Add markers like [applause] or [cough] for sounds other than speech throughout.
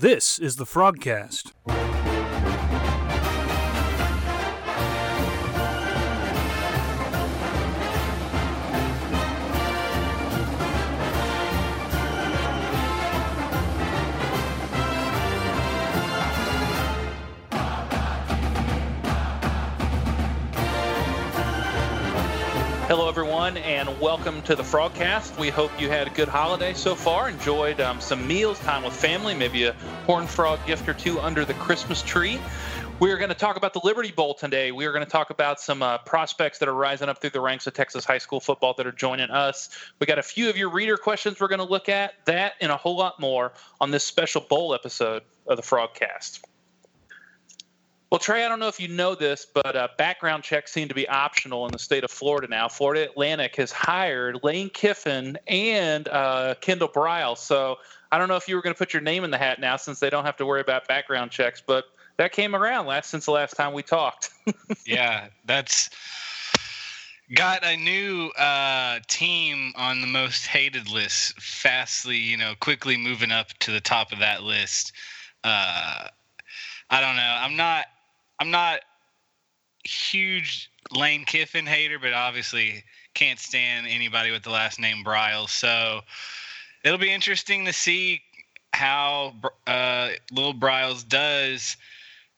This is the Frogcast. Hello, everyone, and welcome to the Frogcast. We hope you had a good holiday so far, enjoyed um, some meals, time with family, maybe a Horn Frog gift or two under the Christmas tree. We are going to talk about the Liberty Bowl today. We are going to talk about some uh, prospects that are rising up through the ranks of Texas high school football that are joining us. We got a few of your reader questions we're going to look at, that and a whole lot more on this special bowl episode of the Frogcast. Well, Trey, I don't know if you know this, but uh, background checks seem to be optional in the state of Florida now. Florida Atlantic has hired Lane Kiffin and uh, Kendall Briles. So I don't know if you were going to put your name in the hat now since they don't have to worry about background checks, but that came around last since the last time we talked. [laughs] yeah, that's got a new uh, team on the most hated list. Fastly, you know, quickly moving up to the top of that list. Uh, I don't know. I'm not I'm not huge Lane Kiffin hater, but obviously can't stand anybody with the last name Briles. So it'll be interesting to see how uh, little Briles does,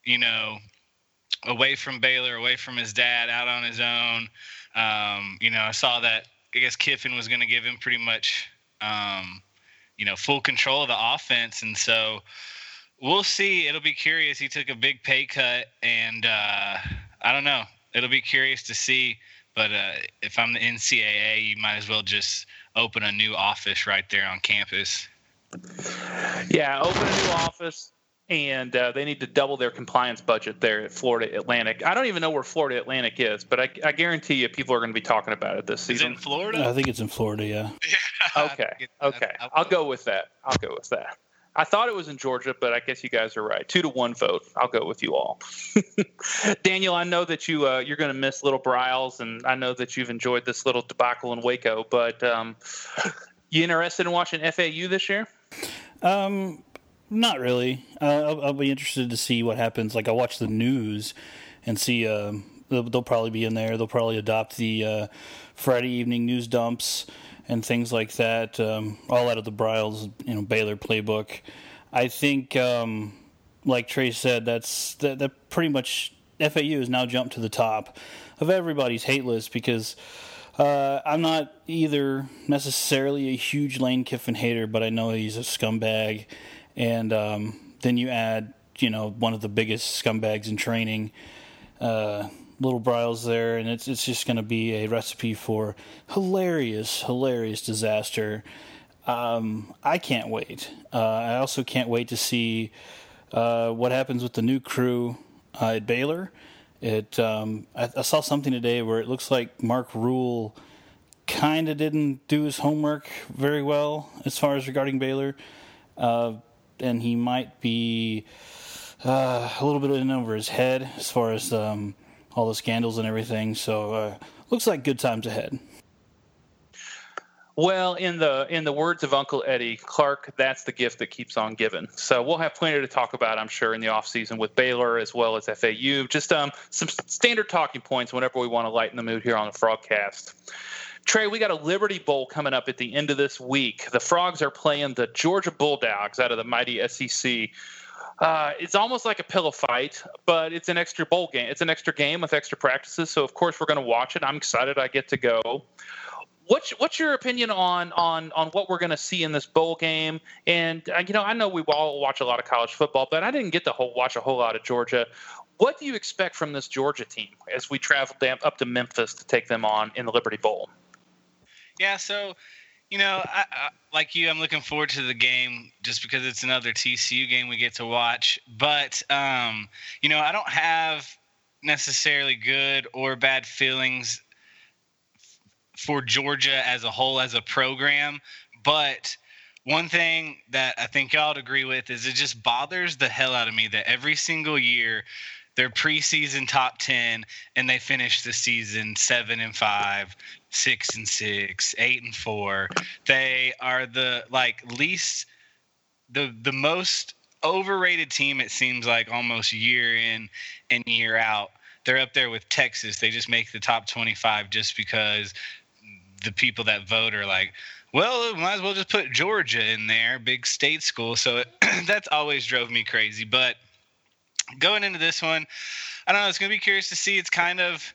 you know, away from Baylor, away from his dad, out on his own. Um, you know, I saw that. I guess Kiffin was going to give him pretty much, um, you know, full control of the offense, and so we'll see. It'll be curious. He took a big pay cut, and uh, I don't know. It'll be curious to see. But uh, if I'm the NCAA, you might as well just open a new office right there on campus. Yeah, open a new office, and uh, they need to double their compliance budget there at Florida Atlantic. I don't even know where Florida Atlantic is, but I, I guarantee you people are going to be talking about it this season. Is it in Florida? I think it's in Florida, yeah. [laughs] yeah okay, okay. I'll go with that. I'll go with that. I thought it was in Georgia, but I guess you guys are right. Two to one vote. I'll go with you all. [laughs] Daniel, I know that you uh, you're going to miss Little Briles, and I know that you've enjoyed this little debacle in Waco. But um, you interested in watching FAU this year? Um, not really. Uh, I'll, I'll, be interested to see what happens. Like I watch the news and see. Uh, they'll, they'll, probably be in there. They'll probably adopt the uh, Friday evening news dumps and things like that, um, all out of the Briles, you know, Baylor playbook. I think, um, like Trey said, that's that, that pretty much FAU has now jumped to the top of everybody's hate list because uh, I'm not either necessarily a huge Lane Kiffin hater, but I know he's a scumbag, and um, then you add, you know, one of the biggest scumbags in training. Uh, little Briles there, and it's it's just going to be a recipe for hilarious, hilarious disaster. Um, I can't wait. Uh, I also can't wait to see uh, what happens with the new crew uh, at Baylor. It um, I, I, saw something today where it looks like Mark Rhule kind of didn't do his homework very well as far as regarding Baylor, uh, and he might be. Uh, a little bit in over his head as far as um, all the scandals and everything. So uh, looks like good times ahead. Well, in the in the words of Uncle Eddie Clark, that's the gift that keeps on giving. So we'll have plenty to talk about, I'm sure, in the off season with Baylor as well as FAU. Just um, some standard talking points whenever we want to lighten the mood here on the Frogcast. Trey, we got a Liberty Bowl coming up at the end of this week. The Frogs are playing the Georgia Bulldogs out of the mighty SEC. Uh, it's almost like a pillow fight, but it's an extra bowl game. It's an extra game with extra practices. So of course we're going to watch it. I'm excited. I get to go. What's what's your opinion on on on what we're going to see in this bowl game? And uh, you know, I know we all watch a lot of college football, but I didn't get to whole, watch a whole lot of Georgia. What do you expect from this Georgia team as we travel up to Memphis to take them on in the Liberty Bowl? Yeah, so you know, I, I, like you, I'm looking forward to the game just because it's another TCU game we get to watch. But um, you know, I don't have necessarily good or bad feelings for Georgia as a whole as a program, but one thing that I think y'all would agree with is it just bothers the hell out of me that every single year they're preseason top 10 and they finish the season 7 and 5 6 and 6 8 and 4 they are the like least the the most overrated team. It seems like almost year in and year out. They're up there with Texas. They just make the top 25 just because the people that vote are like, well, might as well just put Georgia in there, big state school. So it, [clears throat] that's always drove me crazy. But going into this one, I don't know. It's going to be curious to see. It's kind of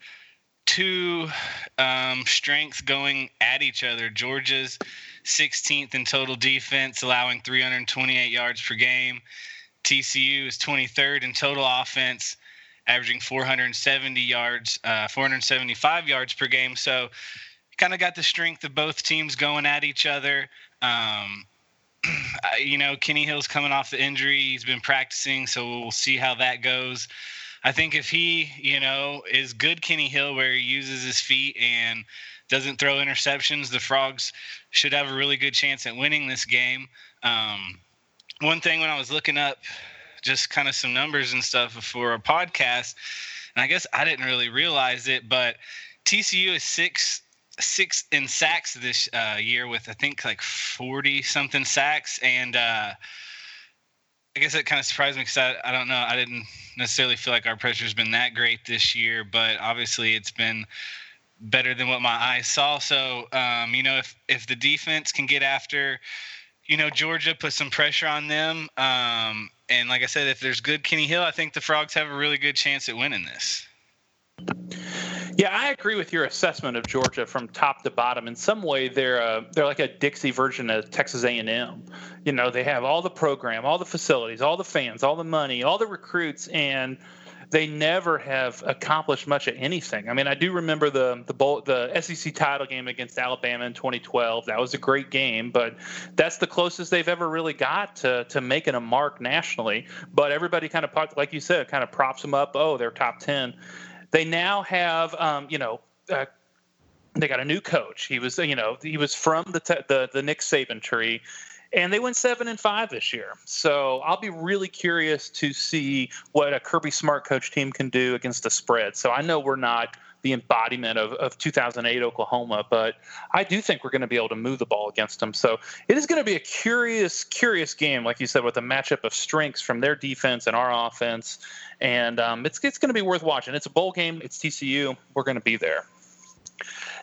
two um, strengths going at each other. Georgia's 16th in total defense, allowing 328 yards per game. TCU is 23rd in total offense, averaging 470 yards, uh, 475 yards per game. So, kind of got the strength of both teams going at each other. Um, you know, Kenny Hill's coming off the injury. He's been practicing, so we'll see how that goes. I think if he, you know, is good Kenny Hill where he uses his feet and doesn't throw interceptions, the Frogs should have a really good chance at winning this game. Um, one thing when I was looking up just kind of some numbers and stuff for a podcast, and I guess I didn't really realize it, but TCU is six six in sacks this uh, year with I think like forty something sacks, and uh, I guess it kind of surprised me because I, I don't know I didn't necessarily feel like our pressure's been that great this year, but obviously it's been better than what my eyes saw. So, um, you know, if if the defense can get after, you know, Georgia, put some pressure on them, um, and like I said, if there's good Kenny Hill, I think the Frogs have a really good chance at winning this. Yeah, I agree with your assessment of Georgia from top to bottom. In some way, they're a, they're like a Dixie version of Texas A&M. You know, they have all the program, all the facilities, all the fans, all the money, all the recruits, and they never have accomplished much of anything. I mean, I do remember the the bowl, the SEC title game against Alabama in 2012. That was a great game, but that's the closest they've ever really got to to making a mark nationally. But everybody kind of, like you said, kind of props them up. Oh, they're top 10. They now have, um, you know. Uh, they got a new coach. He was, you know, he was from the te- the the Nick Saban tree and they went seven and five this year. So I'll be really curious to see what a Kirby Smart coach team can do against the spread. So I know we're not the embodiment of, of 2008 Oklahoma, but I do think we're going to be able to move the ball against them. So it is going to be a curious, curious game, like you said, with a matchup of strengths from their defense and our offense, and um, it's it's going to be worth watching. It's a bowl game. It's TCU. We're going to be there.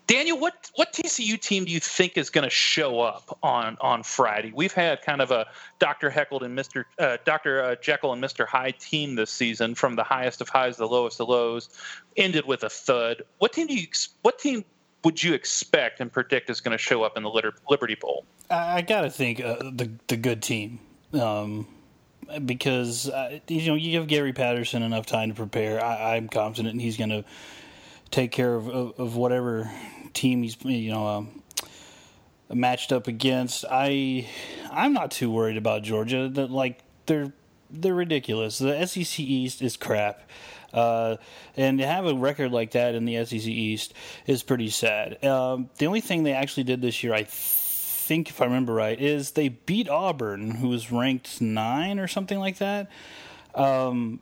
Daniel, what what TCU team do you think is going to show up on on Friday? We've had kind of a Dr. Jekyll and Mr. Uh, Dr. Uh, Jekyll and Mr. Hyde team this season, from the highest of highs, to the lowest of lows, ended with a thud. What team do you what team would you expect and predict is going to show up in the Liberty Bowl? I got to think uh, the the good team. Um, because uh, you know you give Gary Patterson enough time to prepare. I, I'm confident he's going to take care of, of, of whatever team he's you know um, matched up against. I I'm not too worried about Georgia. That like they're they're ridiculous. The SEC East is crap. Uh, and to have a record like that in the SEC East is pretty sad. Um, the only thing they actually did this year, I think, if I remember right, is they beat Auburn, who was ranked nine or something like that. Um,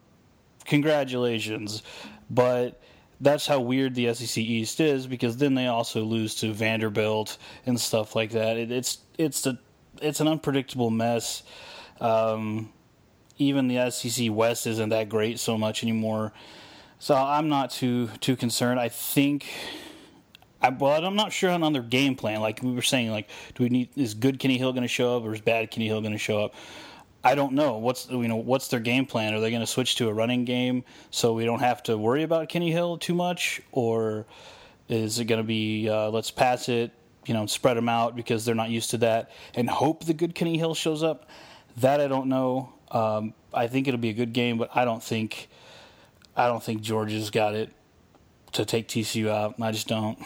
congratulations. But that's how weird the SEC East is because then they also lose to Vanderbilt and stuff like that. It, it's it's a it's an unpredictable mess. Um, even the SEC West isn't that great so much anymore. So I'm not too too concerned. I think. I, well, I'm not sure on their game plan. Like we were saying, like, do we need is good Kenny Hill going to show up or is bad Kenny Hill going to show up? I don't know what's you know what's their game plan. Are they going to switch to a running game so we don't have to worry about Kenny Hill too much, or is it going to be uh, let's pass it, you know, spread them out because they're not used to that, and hope the good Kenny Hill shows up? That I don't know. Um, I think it'll be a good game, but I don't think I don't think Georgia's got it to take TCU out. I just don't.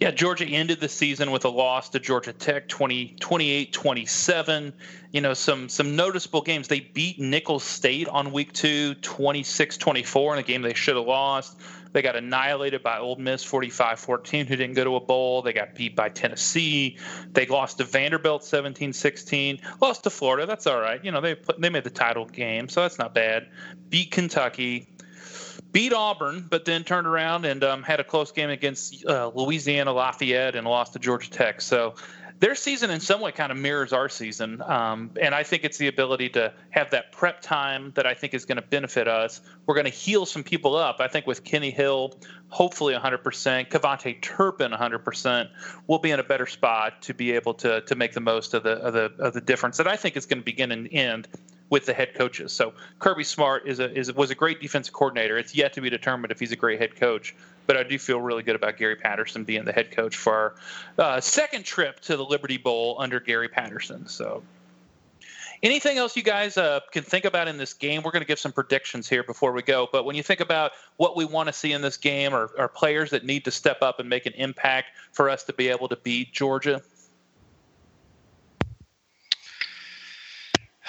Yeah, Georgia ended the season with a loss to Georgia Tech 20, 28-27. You know, some some noticeable games. They beat Nicholls State on week 2 26-24 in a game they should have lost. They got annihilated by Ole Miss 45-14 who didn't go to a bowl. They got beat by Tennessee. They lost to Vanderbilt 17-16. Lost to Florida. That's all right. You know, they put, they made the title game, so that's not bad. Beat Kentucky beat Auburn, but then turned around and um, had a close game against uh, Louisiana Lafayette and lost to Georgia Tech. So their season in some way kind of mirrors our season. Um, and I think it's the ability to have that prep time that I think is going to benefit us. We're going to heal some people up. I think with Kenny Hill, hopefully 100%, KaVontae Turpin 100%, we'll be in a better spot to be able to to make the most of the of the of the difference that I think is going to begin and end with the head coaches. So Kirby Smart is a is was a great defensive coordinator. It's yet to be determined if he's a great head coach, but I do feel really good about Gary Patterson being the head coach for our uh, second trip to the Liberty Bowl under Gary Patterson. So. Anything else you guys uh, can think about in this game? We're going to give some predictions here before we go. But when you think about what we want to see in this game, or, or players that need to step up and make an impact for us to be able to beat Georgia,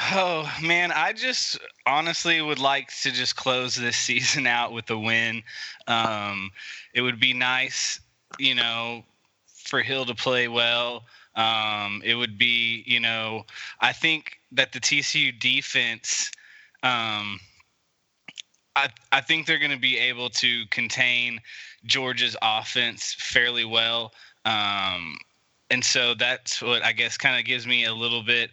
Oh man, I just honestly would like to just close this [laughs] season out with a win. Um, it would be nice, you know, for Hill to play well. Um, it would be, you know, I think that the TCU defense, um, I I think they're going to be able to contain Georgia's offense fairly well. Um, and so that's what I guess kind of gives me a little bit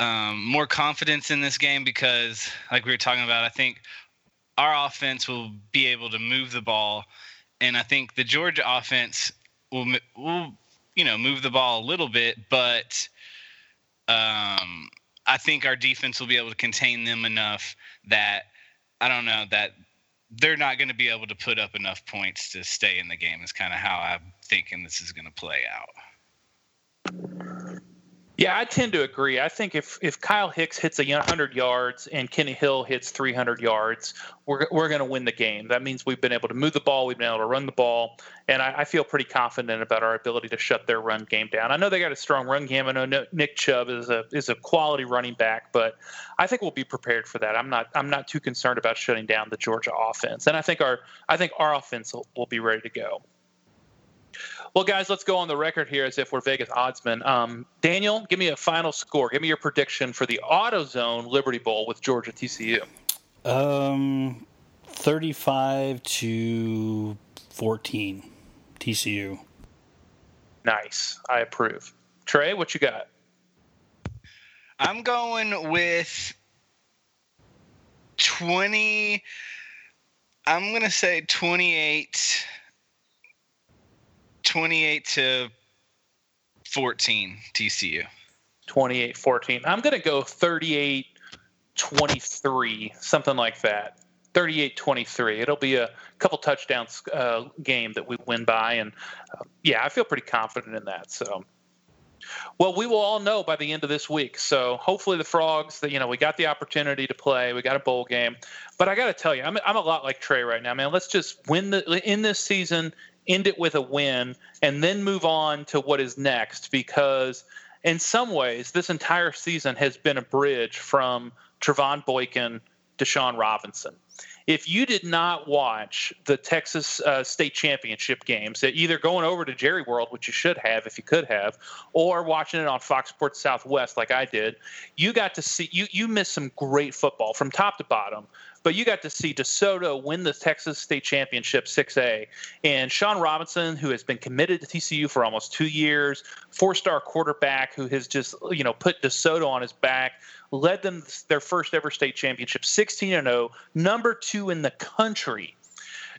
um, more confidence in this game because, like we were talking about, I think our offense will be able to move the ball, and I think the Georgia offense will will you know move the ball a little bit, but um, I think our defense will be able to contain them enough that I don't know that they're not going to be able to put up enough points to stay in the game. Is kind of how I'm thinking this is going to play out. Yeah, I tend to agree. I think if, if Kyle Hicks hits 100 yards and Kenny Hill hits 300 yards, we're, we're going to win the game. That means we've been able to move the ball, we've been able to run the ball, and I, I, feel pretty confident about our ability to shut their run game down. I know they got a strong run game. I know Nick Chubb is a is a quality running back, but I think we'll be prepared for that. I'm not I'm not too concerned about shutting down the Georgia offense, and I think our I think our offense will, will be ready to go. Well, guys, let's go on the record here as if we're Vegas oddsmen. Um, Daniel, give me a final score. Give me your prediction for the AutoZone Liberty Bowl with Georgia TCU. Um, thirty-five to fourteen, TCU. Nice. I approve. Trey, what you got? I'm going with 20 I'm going to say 28 28 to 14 TCU. 28 14. I'm going to go 38 23, something like that. 38 23. It'll be a couple touchdowns uh, game that we win by. And uh, yeah, I feel pretty confident in that. So. Well, we will all know by the end of this week. So hopefully the frogs that you know we got the opportunity to play, we got a bowl game. But I got to tell you, I'm I'm a lot like Trey right now, man. Let's just win the in this season end it with a win, and then move on to what is next. Because in some ways, this entire season has been a bridge from Trevone Boykin to Shawn Robinson. If you did not watch the Texas uh, state championship games, either going over to Jerry World, which you should have if you could have, or watching it on Fox Sports Southwest like I did, you got to see you you missed some great football from top to bottom but you got to see DeSoto win the Texas State Championship 6A. And Shawn Robinson, who has been committed to TCU for almost two years, four star quarterback who has just, you know, put DeSoto on his back, led them their first ever state championship, 16 0, number two in the country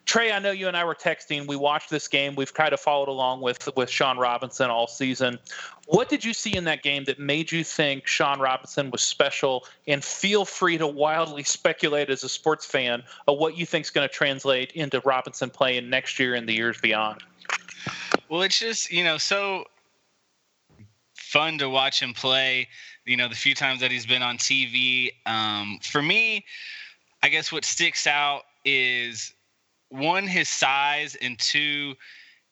Trey, I know you and I were texting. We watched this game. We've kind of followed along with with Shawn Robinson all season. What did you see in that game that made you think Shawn Robinson was special? And feel free to wildly [laughs] speculate as a sports fan of what you think is going to translate into Robinson playing next year and the years beyond. Well, it's just you know so fun to watch him play. You know, the few times that he's been on TV. Um, for me, I guess what sticks out is one his size and two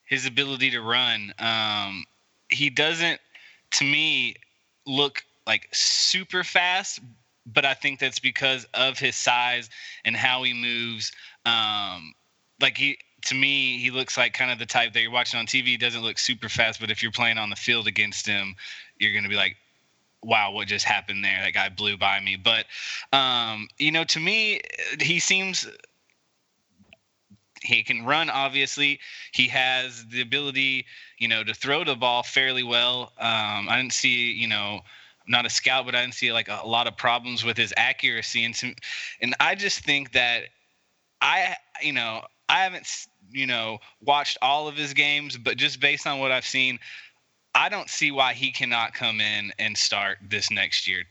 his ability to run. Um, he doesn't, to me, look like super fast, but I think that's because of his size and how he moves. Um, like he, to me, he looks like kind of the type that you're watching on TV. Doesn't look super fast, but if you're playing on the field against him, you're going to be like, wow, what just happened there? That guy blew by me. But, um, you know, to me, he seems he can run. Obviously, he has the ability, you know, to throw the ball fairly well. Um, I didn't see, you know, not a scout, but I didn't see like a, a lot of problems with his accuracy and some, and I just think that I, you know, I haven't, you know, watched all of his games, but just based on what I've seen, I don't see why he cannot come in and start this next year.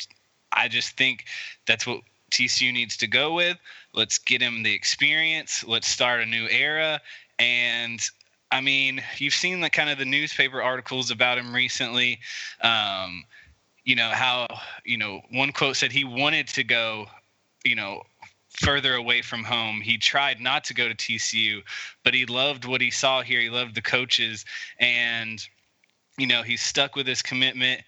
I just think that's what TCU needs to go with. Let's get him the experience. Let's start a new era. And I mean, you've seen the kind of the newspaper articles about him recently. Um, you know how you know one quote said he wanted to go, you know, further away from home. He tried not to go to TCU, but he loved what he saw here. He loved the coaches, and you know he's stuck with his commitment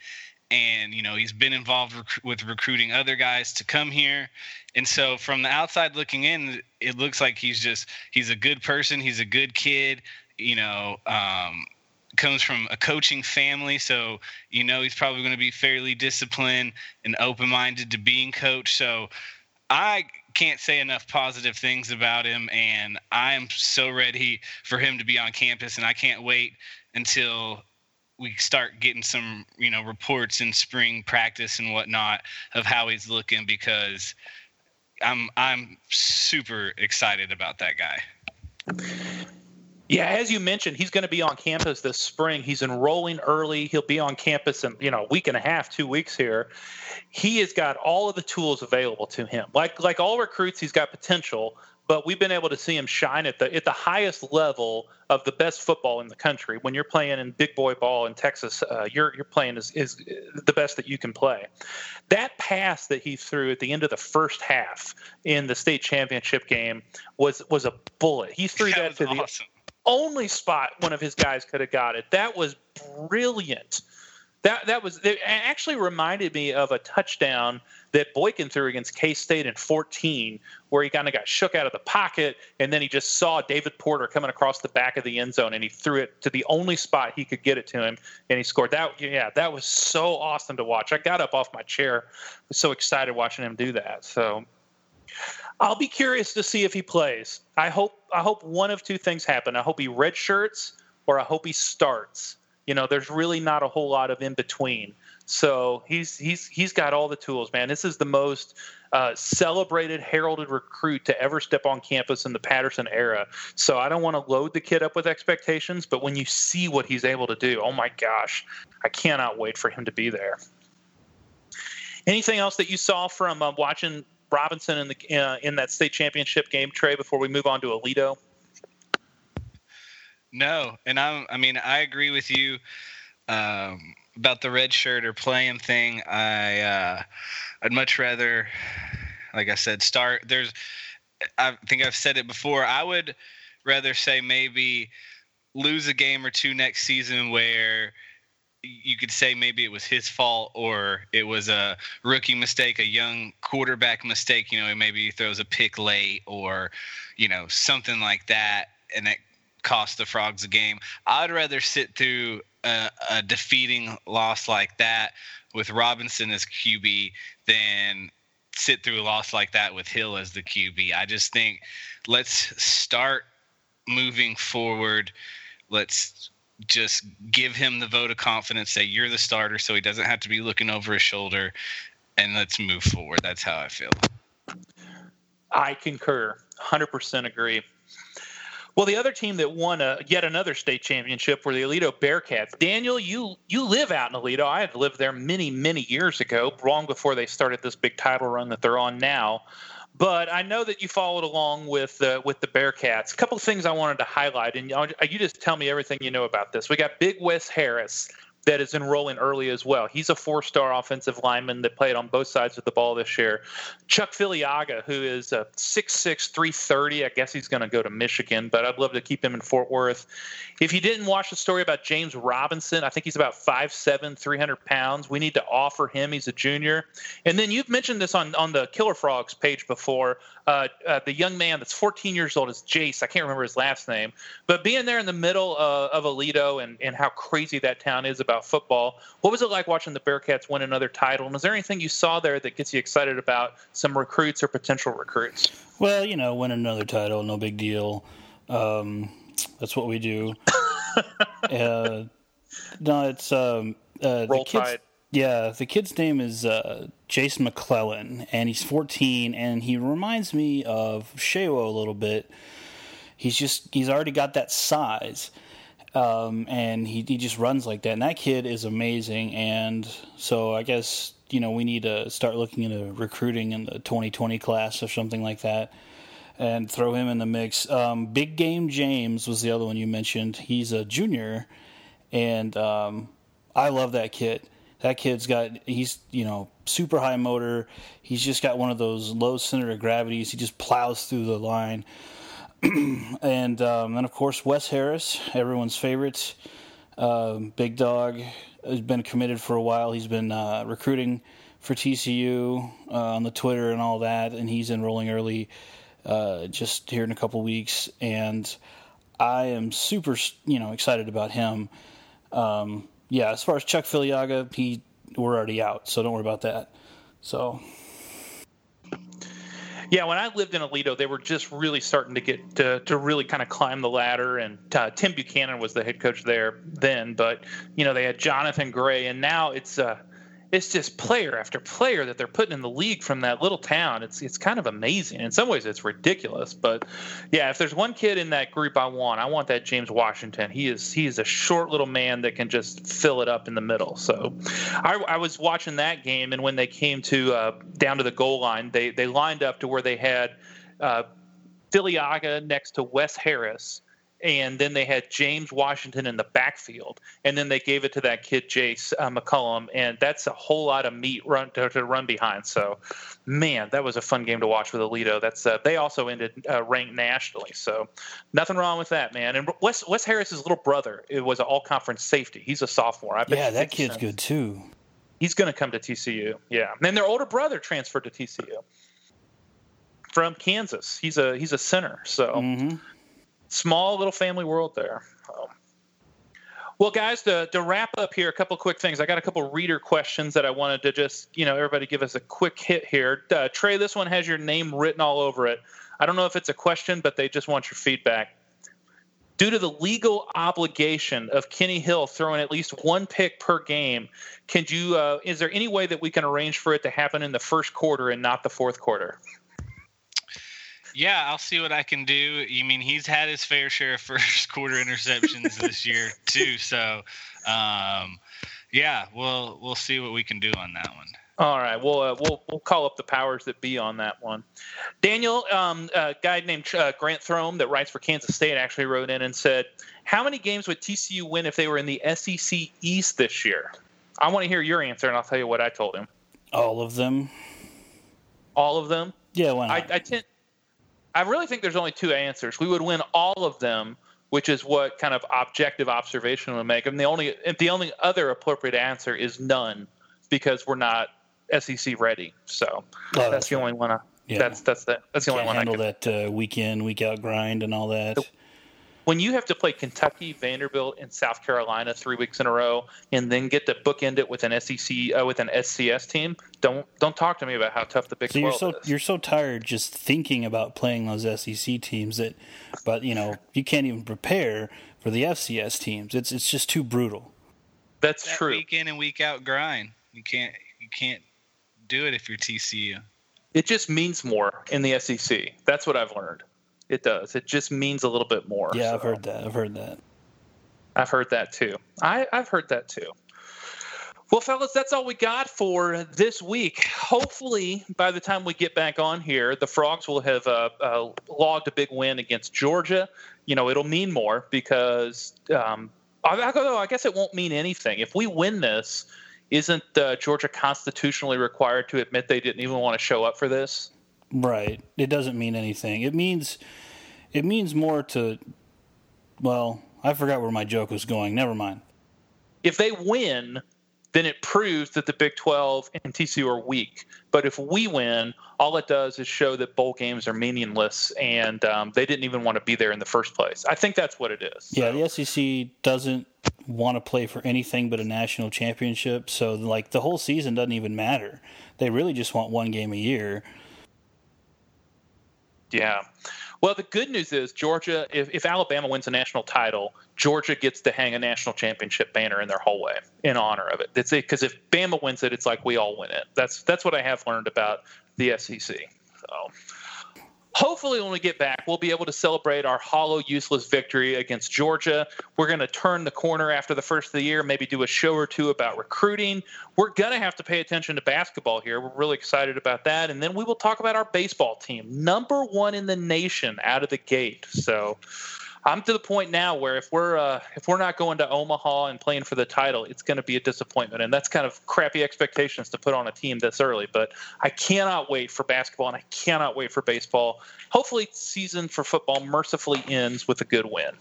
and you know he's been involved rec- with recruiting other guys to come here. And so from the outside looking in it looks like he's just he's a good person. He's a good kid you know um, comes from a coaching family. So you know he's probably going to be fairly disciplined and open-minded to being coached. So i can't say enough positive things about him and i am so ready for him to be on campus and i can't wait until we start getting some you know reports in spring practice and whatnot of how he's looking because I'm I'm super excited about that guy. Yeah, as you mentioned, he's going to be on campus this spring. He's enrolling early. He'll be on campus in you know a week and a half, two weeks here. He has got all of the tools available to him. Like like all recruits, he's got potential, but we've been able to see him shine at the at the highest level of the best football in the country. When you're playing in big boy ball in Texas, uh, you're you're playing is is the best that you can play. That pass that he threw at the end of the first half in the state championship game was was a bullet. He threw that, that to awesome. the only spot one of his guys could have got it. That was brilliant. That that was it actually reminded me of a touchdown that Boykin threw against K State in 14, where he kind of got shook out of the pocket, and then he just saw David Porter coming across the back of the end zone, and he threw it to the only spot he could get it to him, and he scored. That yeah, that was so awesome to watch. I got up off my chair, was so excited watching him do that. So I'll be curious to see if he plays. I hope I hope one of two things happen. I hope he redshirts, or I hope he starts. You know, there's really not a whole lot of in between. So he's he's he's got all the tools, man. This is the most uh, celebrated, heralded recruit to ever step on campus in the Patterson era. So I don't want to load the kid up with expectations, but when you see what he's able to do, oh my gosh, I cannot wait for him to be there. Anything else that you saw from uh, watching Robinson in the uh, in that state championship game, Trey? Before we move on to Aledo. No, and I'm. I mean, I agree with you. Um, about the red shirt or playing thing, I uh, I'd much rather, like I said, start. There's, I think I've said it before. I would rather say maybe lose a game or two next season where you could say maybe it was his fault or it was a rookie mistake, a young quarterback mistake. You know, maybe he throws a pick late or, you know, something like that, and it cost the Frogs a game. I'd rather sit through a, a defeating loss like that with Robinson as QB than sit through a loss like that with Hill as the QB. I just think let's start moving forward. Let's just give him the vote of confidence, say you're the starter so he doesn't have to be looking over his shoulder, and let's move forward. That's how I feel. I concur. 100% agree. Well, the other team that won a, yet another state championship were the Aledo Bearcats. Daniel, you you live out in Aledo. I had lived there many many years ago, long before they started this big title run that they're on now. But I know that you followed along with uh, with the Bearcats. A couple of things I wanted to highlight, and you just tell me everything you know about this. We got Big Wes Harris that is enrolling early as well. He's a four-star offensive lineman that played on both sides of the ball this year. Chuck Filiaga, who is a 6'6", 330. I guess he's going to go to Michigan, but I'd love to keep him in Fort Worth. If you didn't watch the story about James Robinson, I think he's about 5'7", 300 pounds. We need to offer him. He's a junior. And then you've mentioned this on, on the Killer Frogs page before. Uh, uh, the young man that's 14 years old is Jase. I can't remember his last name. But being there in the middle uh, of Aledo and, and how crazy that town is about football, what was it like watching the Bearcats win another title? And is there anything you saw there that gets you excited about some recruits or potential recruits? Well, you know, win another title, no big deal. Um, that's what we do. [laughs] uh, no, it's um, uh, Roll the kid's, Tide. Yeah, the kid's name is uh, Jason McClellan, and he's 14, and he reminds me of Shewa a little bit. He's just he's already got that size, um, and he he just runs like that. And that kid is amazing. And so I guess you know we need to start looking into recruiting in the 2020 class or something like that and throw him in the mix. Um, Big Game James was the other one you mentioned. He's a junior, and um, I love that kid. That kid's got he's you know super high motor. He's just got one of those low center of gravities. He just plows through the line. [clears throat] and um, then of course Wes Harris, everyone's favorite, um, big dog, has been committed for a while. He's been uh, recruiting for TCU uh, on the Twitter and all that, and he's enrolling early uh, just here in a couple weeks. And I am super, you know, excited about him. Um, yeah, as far as Chuck Filiaga, he we're already out, so don't worry about that. So Yeah, when I lived in Aledo, they were just really starting to get to, to really kind of climb the ladder. And uh, Tim Buchanan was the head coach there then, but you know they had Johnathan Gray, and now it's uh, it's just player after player that they're putting in the league from that little town. It's it's kind of amazing. In some ways, it's ridiculous, but yeah, if there's one kid in that group I want, I want that James Washington. He is he is a short little man that can just fill it up in the middle. So I, I was watching that game, and when they came to uh, down to the goal line, they they lined up to where they had uh, Filiaga next to Wes Harris and then they had James Washington in the backfield, and then they gave it to that kid Jase uh, McCullum, and that's a whole lot of meat run to, to, run behind. So, man, that was a fun game to watch with Aledo. That's uh, they also ended uh, ranked nationally, so nothing wrong with that, man. And Wes Wes Harris's little brother it was an all conference safety. He's a sophomore. I bet yeah, that kid's cents. good too. He's going to come to TCU. Yeah, and then their older brother transferred to TCU from Kansas. He's a he's a center. So hmm small little family world there. Um, well, guys, to, to wrap up here, a couple quick things. I got a couple reader questions that I wanted to just, you know, everybody give us a quick hit here. Uh, Trey, this one has your name written all over it. I don't know if it's a question, but they just want your feedback. Due to the legal obligation of Kenny Hill throwing at least one pick per game, can you? Uh, is there any way that we can arrange for it to happen in the first quarter and not the fourth quarter? Yeah, I'll see what I can do. You mean he's had his fair share of [laughs] first quarter interceptions this year too. So, um, yeah, we'll we'll see what we can do on that one. All right, we'll uh, we'll we'll call up the powers that be on that one. Daniel, um, a guy named uh, Grant Throme that writes for Kansas State actually wrote in and said, "How many games would TCU win if they were in the SEC East this year?" I want to hear your answer, and I'll tell you what I told him. All of them. All of them. Yeah, why I, not? I tend. I really think there's only two answers. We would win all of them, which is what kind of objective observation would make. And the only if the only other appropriate answer is none, because we're not SEC ready. So Oh, that's the only one. I, Yeah. That's that's the that's the only Can't one I handle can. that uh, week in, week out grind and all that. When you have to play Kentucky, Vanderbilt, and South Carolina three weeks in a row, and then get to bookend it with an SEC uh, with an FCS team, don't don't talk to me about how tough the Big So you're Twelve so is. you're so tired just thinking about playing those SEC teams that, but you know you can't even prepare for the FCS teams. It's it's just too brutal. that's That true. week in and week out grind. You can't you can't do it if you're TCU. it just means more in the SEC. That's what I've learned. It does. It just means a little bit more. Yeah, I've heard that. I've heard that. I've heard that too. I, I've heard that too. Well, fellas, that's all we got for this week. Hopefully, by the time we get back on here, the Frogs will have uh, uh, logged a big win against Georgia. You know, it'll mean more because, um, I- although I guess it won't mean anything. If we win this, isn't uh, Georgia constitutionally required to admit they didn't even want to show up for this? Right. It doesn't mean anything. It means it means more to well, I forgot where my joke was going. Never mind. if they win, then it proves that the Big 12 and TCU are weak. But if we win, all it does is show that bowl games are meaningless and um, they didn't even want to be there in the first place. I think that's what it is. Yeah, the SEC doesn't want to play for anything but a national championship, so like the whole season doesn't even matter. They really just want one game a year. Yeah. Well, the good news is Georgia. If, if Alabama wins a national title, Georgia gets to hang a national championship banner in their hallway in honor of it. That's it. Because if Bama wins it, it's like we all win it. That's that's what I have learned about the SEC. So hopefully when we get back we'll be able to celebrate our hollow useless victory against georgia. We're going to turn the corner after the first of the year maybe do a show or two about recruiting. We're going to have to pay attention to basketball here. We're really excited about that. And then we will talk about our baseball team number one in the nation out of the gate. So I'm to the point now where if we're uh, if we're not going to Omaha and playing for the title, it's going to be a disappointment, and that's kind of crappy expectations to put on a team this early. But I cannot wait for basketball, and I cannot wait for baseball. Hopefully, season for football mercifully ends with a good win.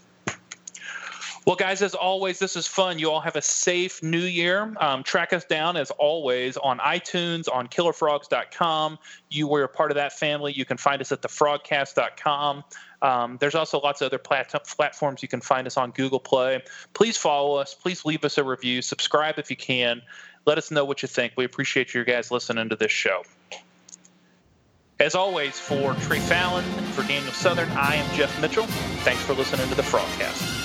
Well, guys, as always, this is fun. You all have a safe new year. Um, track us down, as always, on iTunes, on killerfrogs.com. You were a part of that family. You can find us at thefrogcast.com. Um, there's also lots of other plat- platforms you can find us on Google Play. Please follow us. Please leave us a review. Subscribe if you can. Let us know what you think. We appreciate you guys listening to this show. As always, for Trey Fallon, for Daniel Southern, I am Jeff Mitchell. Thanks for listening to the Frogcast.